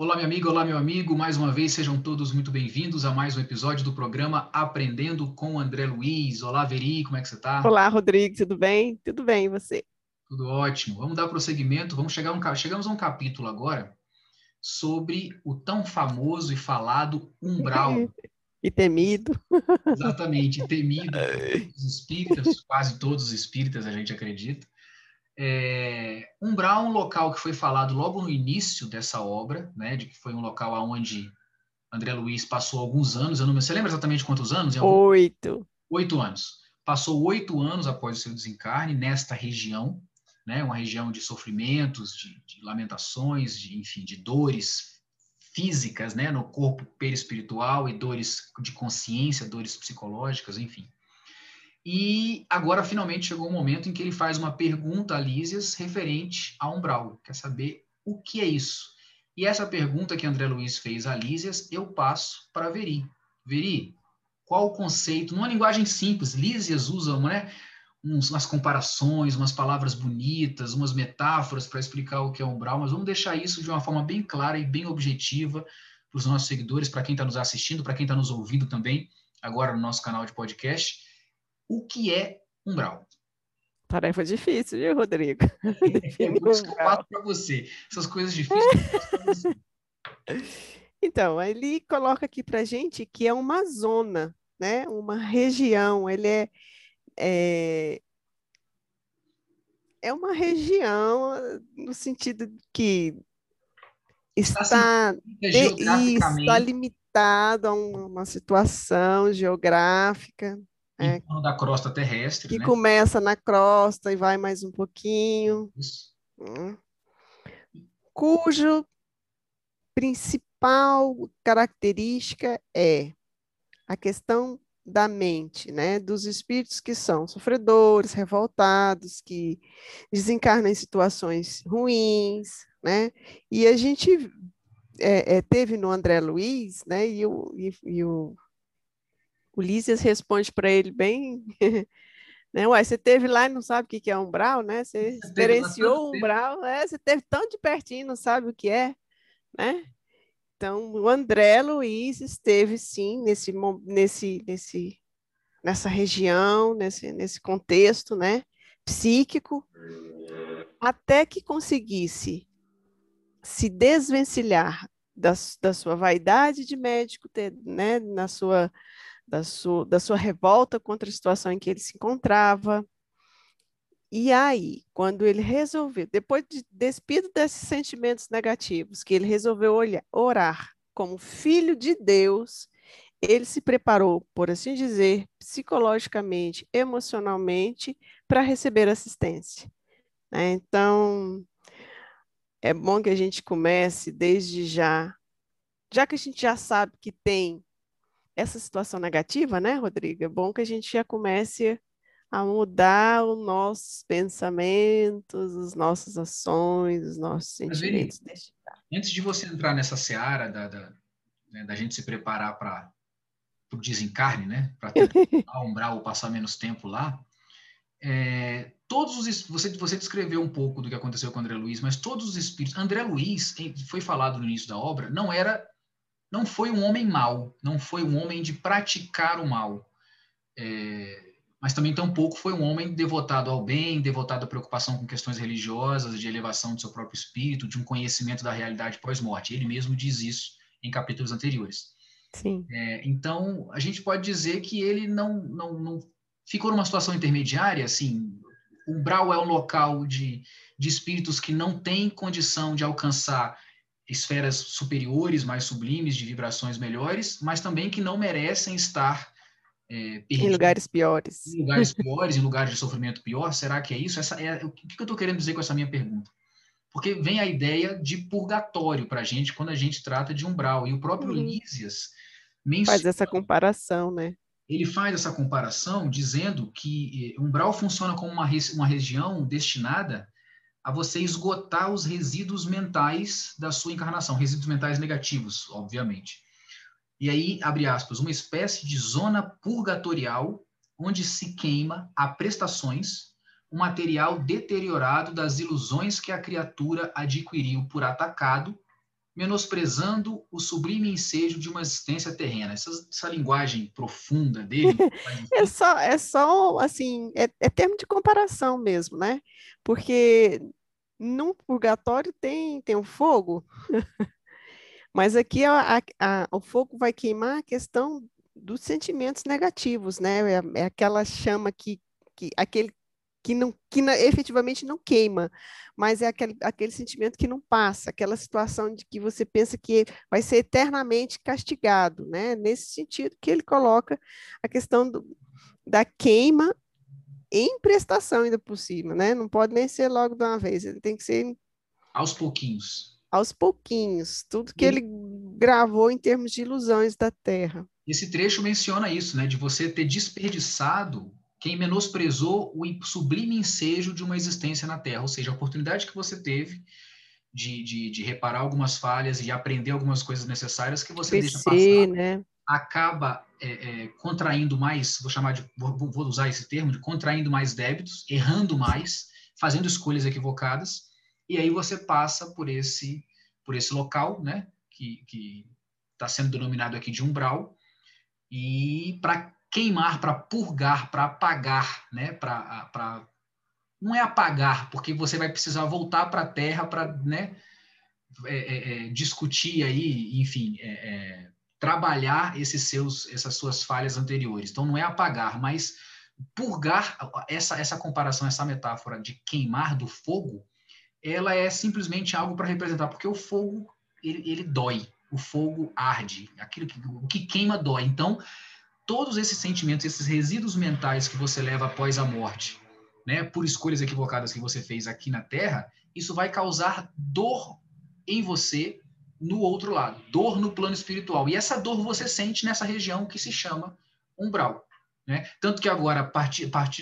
Olá, minha amiga, olá, meu amigo. Mais uma vez, sejam todos muito bem-vindos a mais um episódio do programa Aprendendo com André Luiz. Olá, Veri, como é que você está? Olá, Rodrigo, tudo bem? Tudo bem, e você? Tudo ótimo. Vamos dar prosseguimento. Vamos chegar um, chegamos a um capítulo agora sobre o tão famoso e falado umbral. e temido. Exatamente, temido os espíritas, quase todos os espíritas a gente acredita. É, Umbral é um local que foi falado logo no início dessa obra, né, de que foi um local onde André Luiz passou alguns anos, eu não me... você lembra exatamente quantos anos? Oito. Oito anos. Passou oito anos após o seu desencarne nesta região, né, uma região de sofrimentos, de, de lamentações, de, enfim, de dores físicas, né, no corpo perispiritual e dores de consciência, dores psicológicas, enfim. E agora, finalmente, chegou o momento em que ele faz uma pergunta a Lísias referente a umbral. Quer saber o que é isso? E essa pergunta que André Luiz fez a Lísias, eu passo para Veri. Veri, qual o conceito? Numa linguagem simples, Lísias usa né, umas comparações, umas palavras bonitas, umas metáforas para explicar o que é umbral, mas vamos deixar isso de uma forma bem clara e bem objetiva para os nossos seguidores, para quem está nos assistindo, para quem está nos ouvindo também, agora no nosso canal de podcast o que é umbral. Tarefa difícil, viu, Rodrigo? Eu passo para você. Essas coisas difíceis. então, ele coloca aqui para gente que é uma zona, né? Uma região. Ele é, é, é uma região no sentido que está, está, está limitado a uma situação geográfica, é, da crosta terrestre. Que né? começa na crosta e vai mais um pouquinho. Isso. Hum. Cujo principal característica é a questão da mente, né? Dos espíritos que são sofredores, revoltados, que desencarnam em situações ruins, né? E a gente é, é, teve no André Luiz, né? E o, e, e o Ulisses responde para ele bem. né? Uai, você teve lá e não sabe o que é umbral, né? Você, você experienciou o umbral, é, você teve tão de pertinho, não sabe o que é, né? Então, o André Luiz esteve sim nesse, nesse, nesse, nessa região, nesse, nesse contexto, né? Psíquico, até que conseguisse se desvencilhar da, da sua vaidade de médico, ter, né? Na sua da sua, da sua revolta contra a situação em que ele se encontrava. E aí, quando ele resolveu, depois de despido desses sentimentos negativos, que ele resolveu olhar, orar como filho de Deus, ele se preparou, por assim dizer, psicologicamente, emocionalmente, para receber assistência. Né? Então, é bom que a gente comece desde já, já que a gente já sabe que tem essa situação negativa, né, Rodrigo? É bom que a gente já comece a mudar os nossos pensamentos, as nossas ações, os nossos sentimentos. Antes de você entrar nessa seara da, da, né, da gente se preparar para o desencarne, né, para tentar umbral ou passar menos tempo lá, é, todos os você você descreveu um pouco do que aconteceu com André Luiz, mas todos os espíritos, André Luiz foi falado no início da obra, não era não foi um homem mau, não foi um homem de praticar o mal, é, mas também tampouco foi um homem devotado ao bem, devotado à preocupação com questões religiosas, de elevação do seu próprio espírito, de um conhecimento da realidade pós-morte. Ele mesmo diz isso em capítulos anteriores. Sim. É, então, a gente pode dizer que ele não, não, não ficou numa situação intermediária, assim, o umbral é um local de, de espíritos que não têm condição de alcançar esferas superiores, mais sublimes, de vibrações melhores, mas também que não merecem estar é, em lugares piores. Em lugares piores, em lugares de sofrimento pior. Será que é isso? Essa é, o que eu estou querendo dizer com essa minha pergunta? Porque vem a ideia de purgatório para a gente quando a gente trata de umbral. E o próprio uhum. Lísias menciona, faz essa comparação, né? Ele faz essa comparação dizendo que eh, umbral funciona como uma, uma região destinada a você esgotar os resíduos mentais da sua encarnação, resíduos mentais negativos, obviamente. E aí, abre aspas, uma espécie de zona purgatorial onde se queima a prestações o material deteriorado das ilusões que a criatura adquiriu por atacado, menosprezando o sublime ensejo de uma existência terrena. Essa, essa linguagem profunda dele. é só, é só assim, é, é, termo de comparação mesmo, né? Porque no purgatório tem, tem o fogo, mas aqui a, a, a, o fogo vai queimar a questão dos sentimentos negativos, né? É, é aquela chama que, que aquele que não que não, efetivamente não queima, mas é aquele, aquele sentimento que não passa, aquela situação de que você pensa que vai ser eternamente castigado, né? Nesse sentido que ele coloca a questão do, da queima em prestação ainda por cima, né? Não pode nem ser logo de uma vez, ele tem que ser aos pouquinhos. Aos pouquinhos, tudo que e... ele gravou em termos de ilusões da Terra. Esse trecho menciona isso, né? De você ter desperdiçado quem menosprezou o sublime ensejo de uma existência na Terra, ou seja, a oportunidade que você teve de, de, de reparar algumas falhas e aprender algumas coisas necessárias que você deixa passar, né? acaba é, é, contraindo mais, vou chamar de, vou, vou, usar esse termo, de contraindo mais débitos, errando mais, fazendo escolhas equivocadas, e aí você passa por esse, por esse local, né, que está sendo denominado aqui de umbral, e para queimar, para purgar, para apagar, né? Para não é apagar, porque você vai precisar voltar para a Terra para, né? É, é, é, discutir aí, enfim, é, é, trabalhar esses seus, essas suas falhas anteriores. Então não é apagar, mas purgar essa essa comparação, essa metáfora de queimar do fogo, ela é simplesmente algo para representar, porque o fogo ele, ele dói, o fogo arde, aquilo que o que queima dói. Então todos esses sentimentos, esses resíduos mentais que você leva após a morte, né, por escolhas equivocadas que você fez aqui na Terra, isso vai causar dor em você no outro lado, dor no plano espiritual. E essa dor você sente nessa região que se chama umbral. Né? Tanto que agora,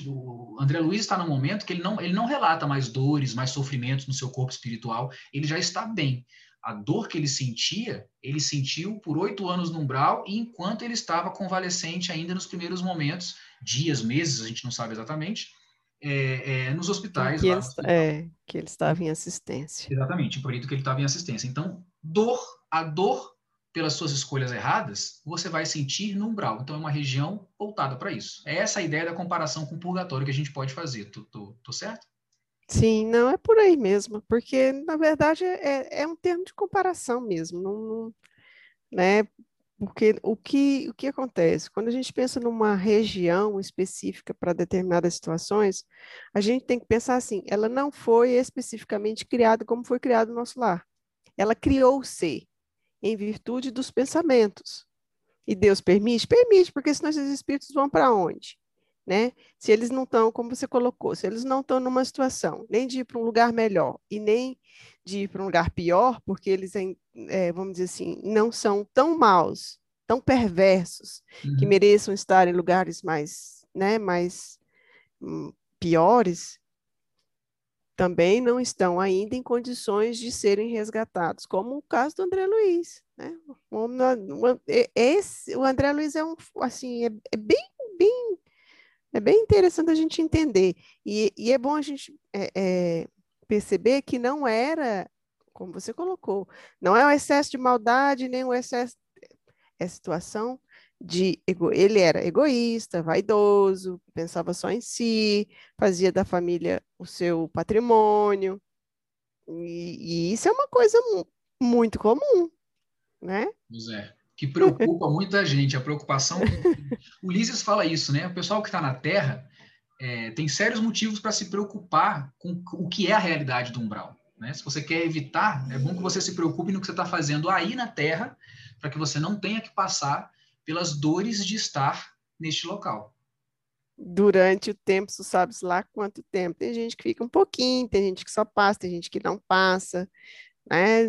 do André Luiz está no momento que ele não, ele não relata mais dores, mais sofrimentos no seu corpo espiritual, ele já está bem a dor que ele sentia, ele sentiu por oito anos no umbral, e enquanto ele estava convalescente ainda nos primeiros momentos, dias, meses, a gente não sabe exatamente, é, é, nos hospitais. Que, ele, é, que ele estava em assistência. Exatamente, por isso que ele estava em assistência. Então, dor, a dor pelas suas escolhas erradas, você vai sentir no umbral. Então, é uma região voltada para isso. É essa a ideia da comparação com o purgatório que a gente pode fazer. Tô, tô, tô certo? Sim, não é por aí mesmo, porque na verdade é, é um termo de comparação mesmo, não, não, né? Porque o que, o que acontece? Quando a gente pensa numa região específica para determinadas situações, a gente tem que pensar assim: ela não foi especificamente criada como foi criado o nosso lar. Ela criou-se em virtude dos pensamentos. E Deus permite? Permite, porque senão esses espíritos vão para onde? Né? Se eles não estão, como você colocou, se eles não estão numa situação nem de ir para um lugar melhor e nem de ir para um lugar pior, porque eles, é, vamos dizer assim, não são tão maus, tão perversos, uhum. que mereçam estar em lugares mais, né, mais hum, piores, também não estão ainda em condições de serem resgatados, como o caso do André Luiz, né? O, o, esse, o André Luiz é um, assim, é, é bem, bem é bem interessante a gente entender. E, e é bom a gente é, é, perceber que não era, como você colocou, não é o excesso de maldade, nem o excesso. É situação de. Ego, ele era egoísta, vaidoso, pensava só em si, fazia da família o seu patrimônio. E, e isso é uma coisa muito comum, né? Pois é que preocupa muita gente. A preocupação. Ulisses fala isso, né? O pessoal que está na Terra é, tem sérios motivos para se preocupar com o que é a realidade do umbral. Né? Se você quer evitar, é bom que você se preocupe no que você está fazendo aí na Terra, para que você não tenha que passar pelas dores de estar neste local. Durante o tempo, tu sabes lá quanto tempo. Tem gente que fica um pouquinho, tem gente que só passa, tem gente que não passa, né?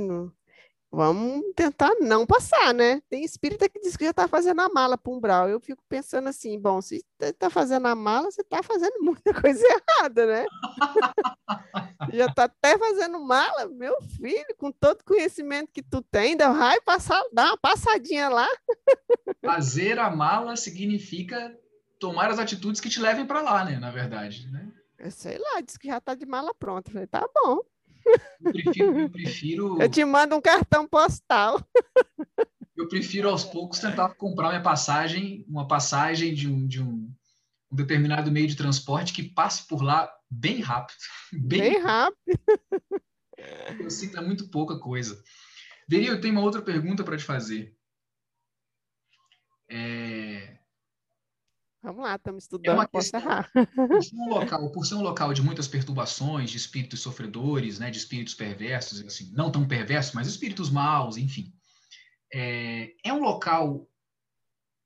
Vamos tentar não passar, né? Tem espírita que diz que já está fazendo a mala para umbral. Eu fico pensando assim, bom, se está fazendo a mala, você está fazendo muita coisa errada, né? já está até fazendo mala, meu filho, com todo conhecimento que tu tem, ainda vai passar, dar uma passadinha lá. Fazer a mala significa tomar as atitudes que te levem para lá, né? Na verdade, né? Eu sei lá, diz que já está de mala pronta. falei, tá bom. Eu prefiro, eu prefiro. Eu te mando um cartão postal. Eu prefiro aos poucos tentar comprar minha passagem, uma passagem de um, de um, um determinado meio de transporte que passe por lá bem rápido. Bem, bem rápido. Eu sinto é muito pouca coisa. Veri, eu tenho uma outra pergunta para te fazer. É... Vamos lá, estamos estudando. É uma questão, por, ser um local, por ser um local de muitas perturbações, de espíritos sofredores, né, de espíritos perversos, assim, não tão perversos, mas espíritos maus, enfim. É, é um local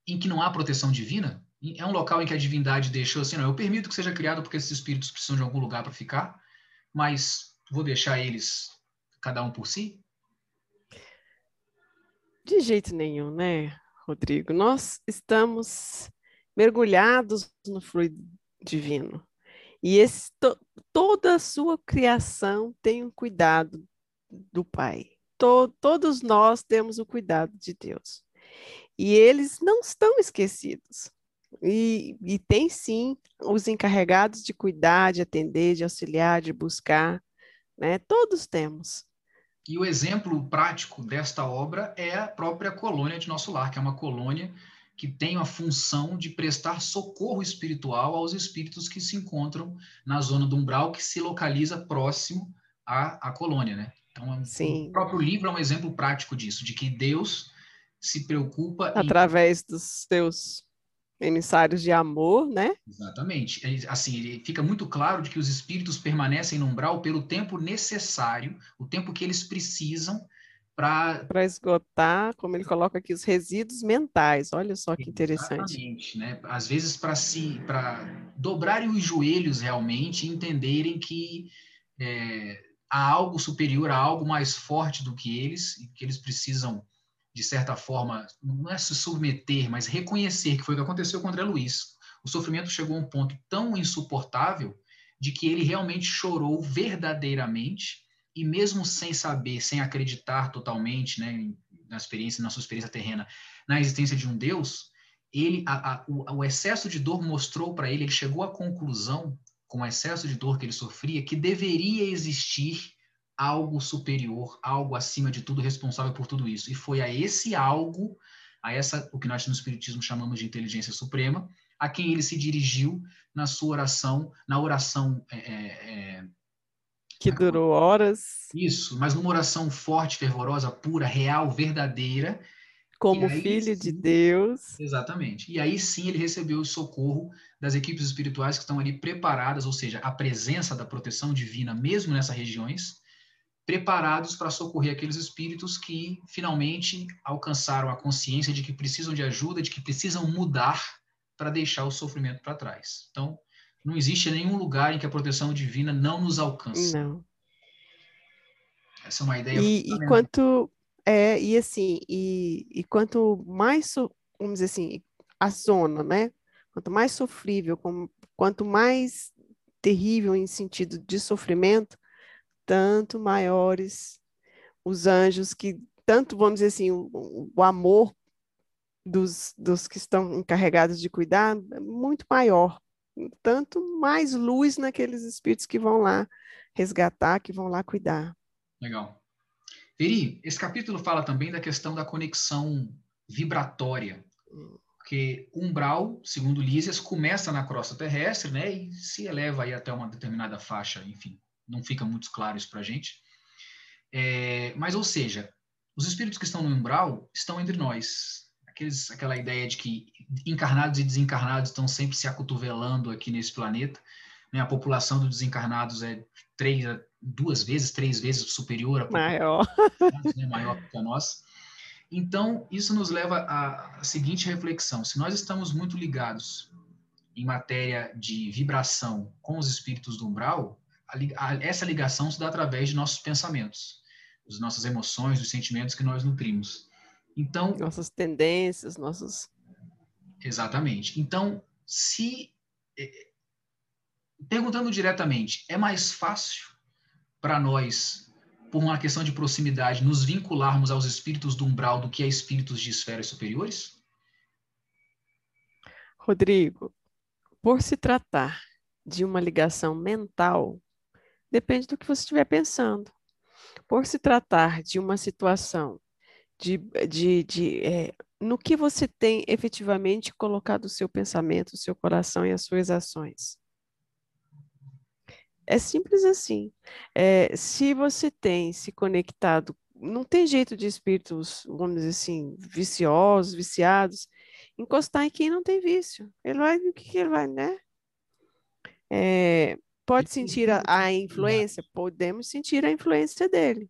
em que não há proteção divina? É um local em que a divindade deixou assim, não, eu permito que seja criado porque esses espíritos precisam de algum lugar para ficar, mas vou deixar eles cada um por si? De jeito nenhum, né, Rodrigo? Nós estamos mergulhados no fluido divino. E esse, to, toda a sua criação tem um cuidado do Pai. To, todos nós temos o cuidado de Deus. E eles não estão esquecidos. E, e tem sim os encarregados de cuidar, de atender, de auxiliar, de buscar, né? Todos temos. E o exemplo prático desta obra é a própria colônia de nosso lar, que é uma colônia que tem a função de prestar socorro espiritual aos espíritos que se encontram na zona do umbral, que se localiza próximo à, à colônia, né? Então, é Sim. o próprio livro é um exemplo prático disso, de que Deus se preocupa através em... dos seus emissários de amor, né? Exatamente. Assim, ele fica muito claro de que os espíritos permanecem no umbral pelo tempo necessário, o tempo que eles precisam para esgotar, como ele coloca aqui, os resíduos mentais. Olha só que interessante. Exatamente, né? Às vezes para se para dobrarem os joelhos realmente, entenderem que é, há algo superior, há algo mais forte do que eles e que eles precisam de certa forma, não é se submeter, mas reconhecer que foi o que aconteceu com André Luiz. O sofrimento chegou a um ponto tão insuportável de que ele realmente chorou verdadeiramente e mesmo sem saber, sem acreditar totalmente, né, na experiência, na sua experiência terrena, na existência de um Deus, ele, a, a, o, o excesso de dor mostrou para ele, ele chegou à conclusão, com o excesso de dor que ele sofria, que deveria existir algo superior, algo acima de tudo, responsável por tudo isso. E foi a esse algo, a essa, o que nós no Espiritismo chamamos de inteligência suprema, a quem ele se dirigiu na sua oração, na oração. É, é, é que durou horas. Isso, mas numa oração forte, fervorosa, pura, real, verdadeira. Como aí, filho sim, de Deus. Exatamente. E aí sim ele recebeu o socorro das equipes espirituais que estão ali preparadas, ou seja, a presença da proteção divina, mesmo nessas regiões, preparados para socorrer aqueles espíritos que finalmente alcançaram a consciência de que precisam de ajuda, de que precisam mudar para deixar o sofrimento para trás. Então, não existe nenhum lugar em que a proteção divina não nos alcance. Não. Essa é uma ideia. E, e quanto é e assim e, e quanto mais vamos dizer assim a zona, né? Quanto mais sofrível, quanto mais terrível em sentido de sofrimento, tanto maiores os anjos que, tanto, vamos dizer assim, o, o amor dos, dos que estão encarregados de cuidar é muito maior. Tanto mais luz naqueles espíritos que vão lá resgatar, que vão lá cuidar. Legal. Veri, esse capítulo fala também da questão da conexão vibratória. Porque umbral, segundo Lísias, começa na crosta terrestre, né, e se eleva aí até uma determinada faixa, enfim, não fica muito claro isso para gente. É, mas, ou seja, os espíritos que estão no umbral estão entre nós. Aqueles, aquela ideia de que encarnados e desencarnados estão sempre se acotovelando aqui nesse planeta. Né? A população dos desencarnados é três, duas vezes, três vezes superior à maior, né? maior que a nossa. Então, isso nos leva à seguinte reflexão: se nós estamos muito ligados em matéria de vibração com os espíritos do umbral, a, a, essa ligação se dá através de nossos pensamentos, das nossas emoções, dos sentimentos que nós nutrimos. Então, nossas tendências, nossos Exatamente. Então, se é, perguntando diretamente, é mais fácil para nós, por uma questão de proximidade, nos vincularmos aos espíritos do umbral do que a espíritos de esferas superiores? Rodrigo, por se tratar de uma ligação mental, Depende do que você estiver pensando. Por se tratar de uma situação de, de, de é, no que você tem efetivamente colocado o seu pensamento, o seu coração e as suas ações. É simples assim. É, se você tem se conectado, não tem jeito de espíritos, vamos dizer assim, viciosos, viciados, encostar em quem não tem vício. Ele vai, o que, que ele vai, né? É, pode sentir a, a influência? Podemos sentir a influência dele.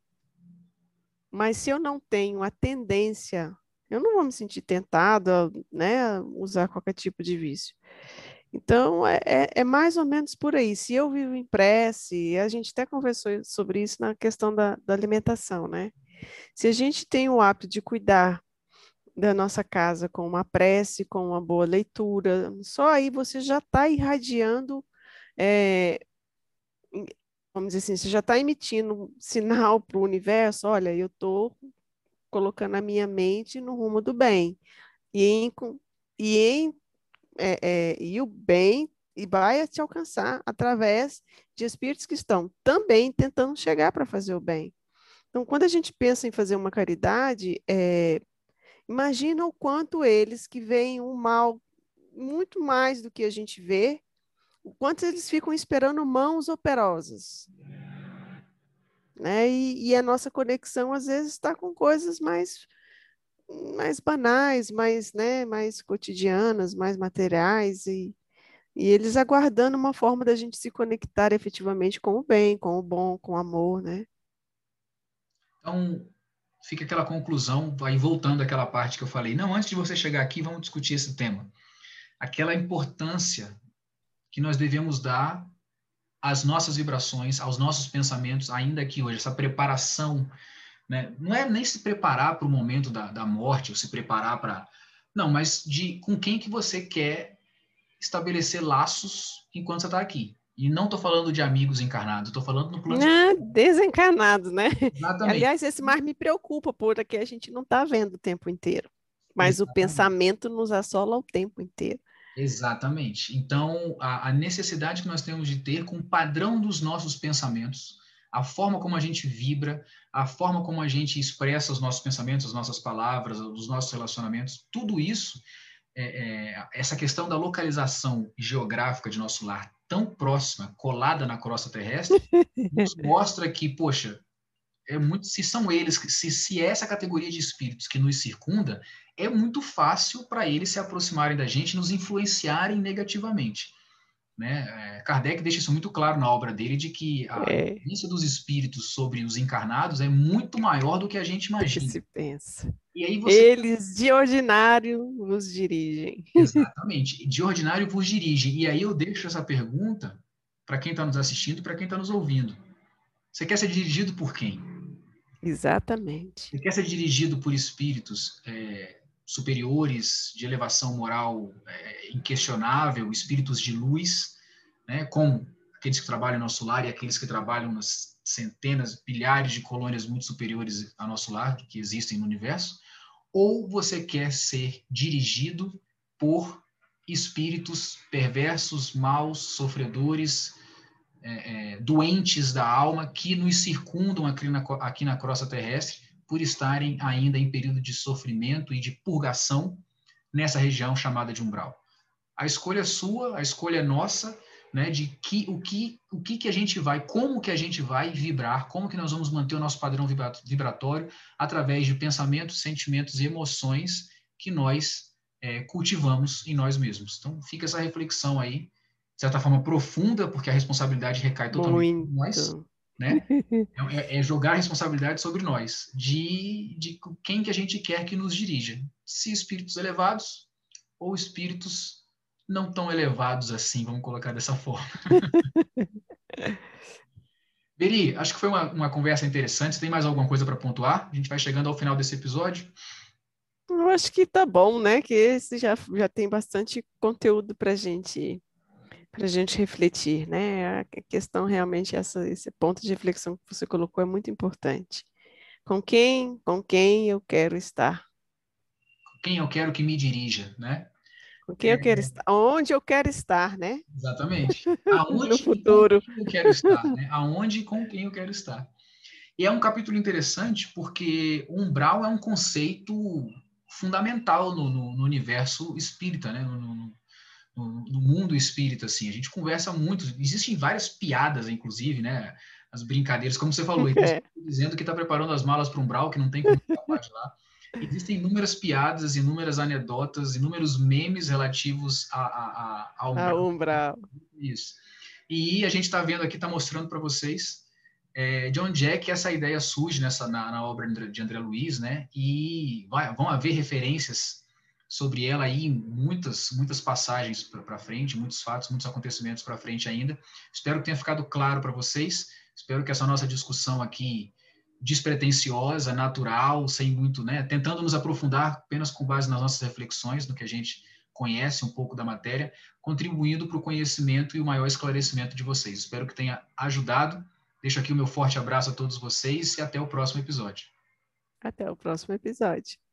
Mas se eu não tenho a tendência, eu não vou me sentir tentado a né, usar qualquer tipo de vício. Então, é, é, é, mais ou menos por aí. Se eu vivo em prece, a gente até conversou sobre isso na questão da, da alimentação, né? Se a gente tem o hábito de cuidar da nossa casa com uma prece, com uma boa leitura, só aí você já está irradiando é, vamos dizer assim, você já está emitindo sinal para o universo, olha, eu estou colocando a minha mente no rumo do bem. E, em, e, em, é, é, e o bem e vai te alcançar através de espíritos que estão também tentando chegar para fazer o bem. Então, quando a gente pensa em fazer uma caridade, é, imagina o quanto eles que veem o mal muito mais do que a gente vê, o quanto eles ficam esperando mãos operosas. Né? E, e a nossa conexão, às vezes, está com coisas mais, mais banais, mais, né, mais cotidianas, mais materiais, e, e eles aguardando uma forma da gente se conectar efetivamente com o bem, com o bom, com o amor, né? Então, fica aquela conclusão, aí voltando àquela parte que eu falei, não, antes de você chegar aqui, vamos discutir esse tema. Aquela importância que nós devemos dar às nossas vibrações, aos nossos pensamentos, ainda aqui hoje, essa preparação, né? não é nem se preparar para o momento da, da morte, ou se preparar para... Não, mas de com quem que você quer estabelecer laços enquanto você está aqui. E não estou falando de amigos encarnados, estou falando no plano... Ah, desencarnado, né? Exatamente. Aliás, esse mais me preocupa, porque a gente não está vendo o tempo inteiro. Mas Exatamente. o pensamento nos assola o tempo inteiro. Exatamente. Então, a, a, necessidade que nós temos de ter com o padrão dos nossos pensamentos, a forma como a gente vibra, a forma como a gente expressa os nossos pensamentos, as nossas palavras, os nossos relacionamentos, tudo isso, é, é, essa questão da localização geográfica de nosso lar tão próxima, colada na crosta terrestre, nos mostra que, poxa, é muito, se são eles, se, se essa categoria de espíritos que nos circunda, é muito fácil para eles se aproximarem da gente, nos influenciarem negativamente. Né? É, Kardec deixa isso muito claro na obra dele, de que a é. influência dos espíritos sobre os encarnados é muito maior do que a gente imagina. Que se pensa. Você... Eles, de ordinário, vos dirigem. Exatamente, de ordinário vos dirigem. E aí eu deixo essa pergunta para quem está nos assistindo e para quem está nos ouvindo. Você quer ser dirigido por quem? Exatamente. Você quer ser dirigido por espíritos é, superiores, de elevação moral é, inquestionável, espíritos de luz, né, como aqueles que trabalham no nosso lar e aqueles que trabalham nas centenas, milhares de colônias muito superiores ao nosso lar que existem no universo, ou você quer ser dirigido por espíritos perversos, maus, sofredores, é, é, doentes da alma que nos circundam aqui na, aqui na crosta terrestre por estarem ainda em período de sofrimento e de purgação nessa região chamada de umbral. A escolha é sua, a escolha é nossa, né, de que o que o que que a gente vai, como que a gente vai vibrar, como que nós vamos manter o nosso padrão vibratório através de pensamentos, sentimentos e emoções que nós é, cultivamos em nós mesmos. Então fica essa reflexão aí, certa forma profunda, porque a responsabilidade recai totalmente em nós, né? É, é, jogar a responsabilidade sobre nós, de, de quem que a gente quer que nos dirija. Se espíritos elevados ou espíritos não tão elevados assim, vamos colocar dessa forma. Beri, acho que foi uma, uma conversa interessante. Você tem mais alguma coisa para pontuar? A gente vai chegando ao final desse episódio. Eu acho que tá bom, né? Que esse já, já tem bastante conteúdo para gente para a gente refletir, né? A questão realmente, essa, esse ponto de reflexão que você colocou é muito importante. Com quem, com quem eu quero estar? Com quem eu quero que me dirija, né? Com quem é, eu quero estar, onde eu quero estar, né? Exatamente. Aonde no futuro eu quero estar, né? Aonde e com quem eu quero estar. E é um capítulo interessante porque o umbral é um conceito fundamental no, no, no universo espírita, né? No, no, mundo espírita, assim. A gente conversa muito, existem várias piadas, inclusive, né? As brincadeiras, como você falou, é. dizendo que está preparando as malas para o umbral, que não tem como escapar de lá. Existem inúmeras piadas, inúmeras anedotas, inúmeros memes relativos a, a, a, ao. A umbral. Isso. E a gente está vendo aqui, está mostrando para vocês é, de onde é que essa ideia surge nessa, na, na obra de André Luiz, né? E vai, vão haver referências sobre ela aí, muitas, muitas passagens para frente, muitos fatos, muitos acontecimentos para frente ainda. Espero que tenha ficado claro para vocês. Espero que essa nossa discussão aqui despretensiosa, natural, sem muito, né, tentando nos aprofundar apenas com base nas nossas reflexões, no que a gente conhece um pouco da matéria, contribuindo para o conhecimento e o maior esclarecimento de vocês. Espero que tenha ajudado. Deixo aqui o meu forte abraço a todos vocês e até o próximo episódio. Até o próximo episódio.